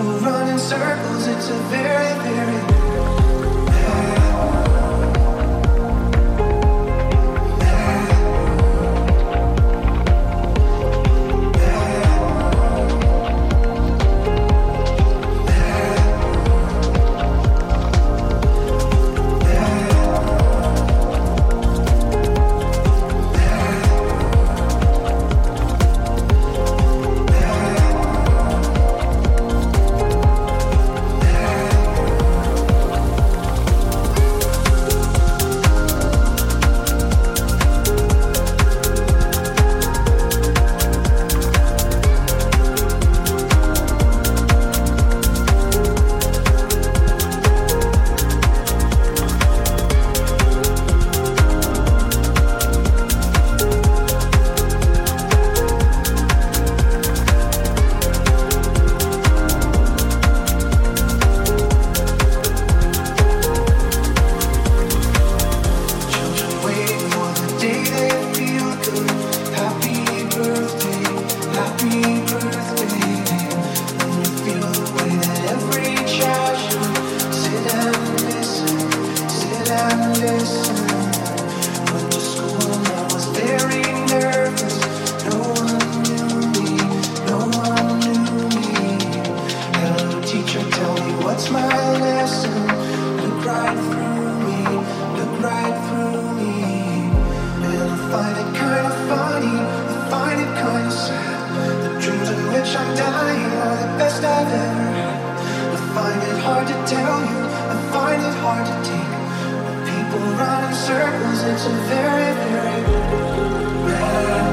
We'll run in circles, it's a very, very running circles, it's a very, very bad.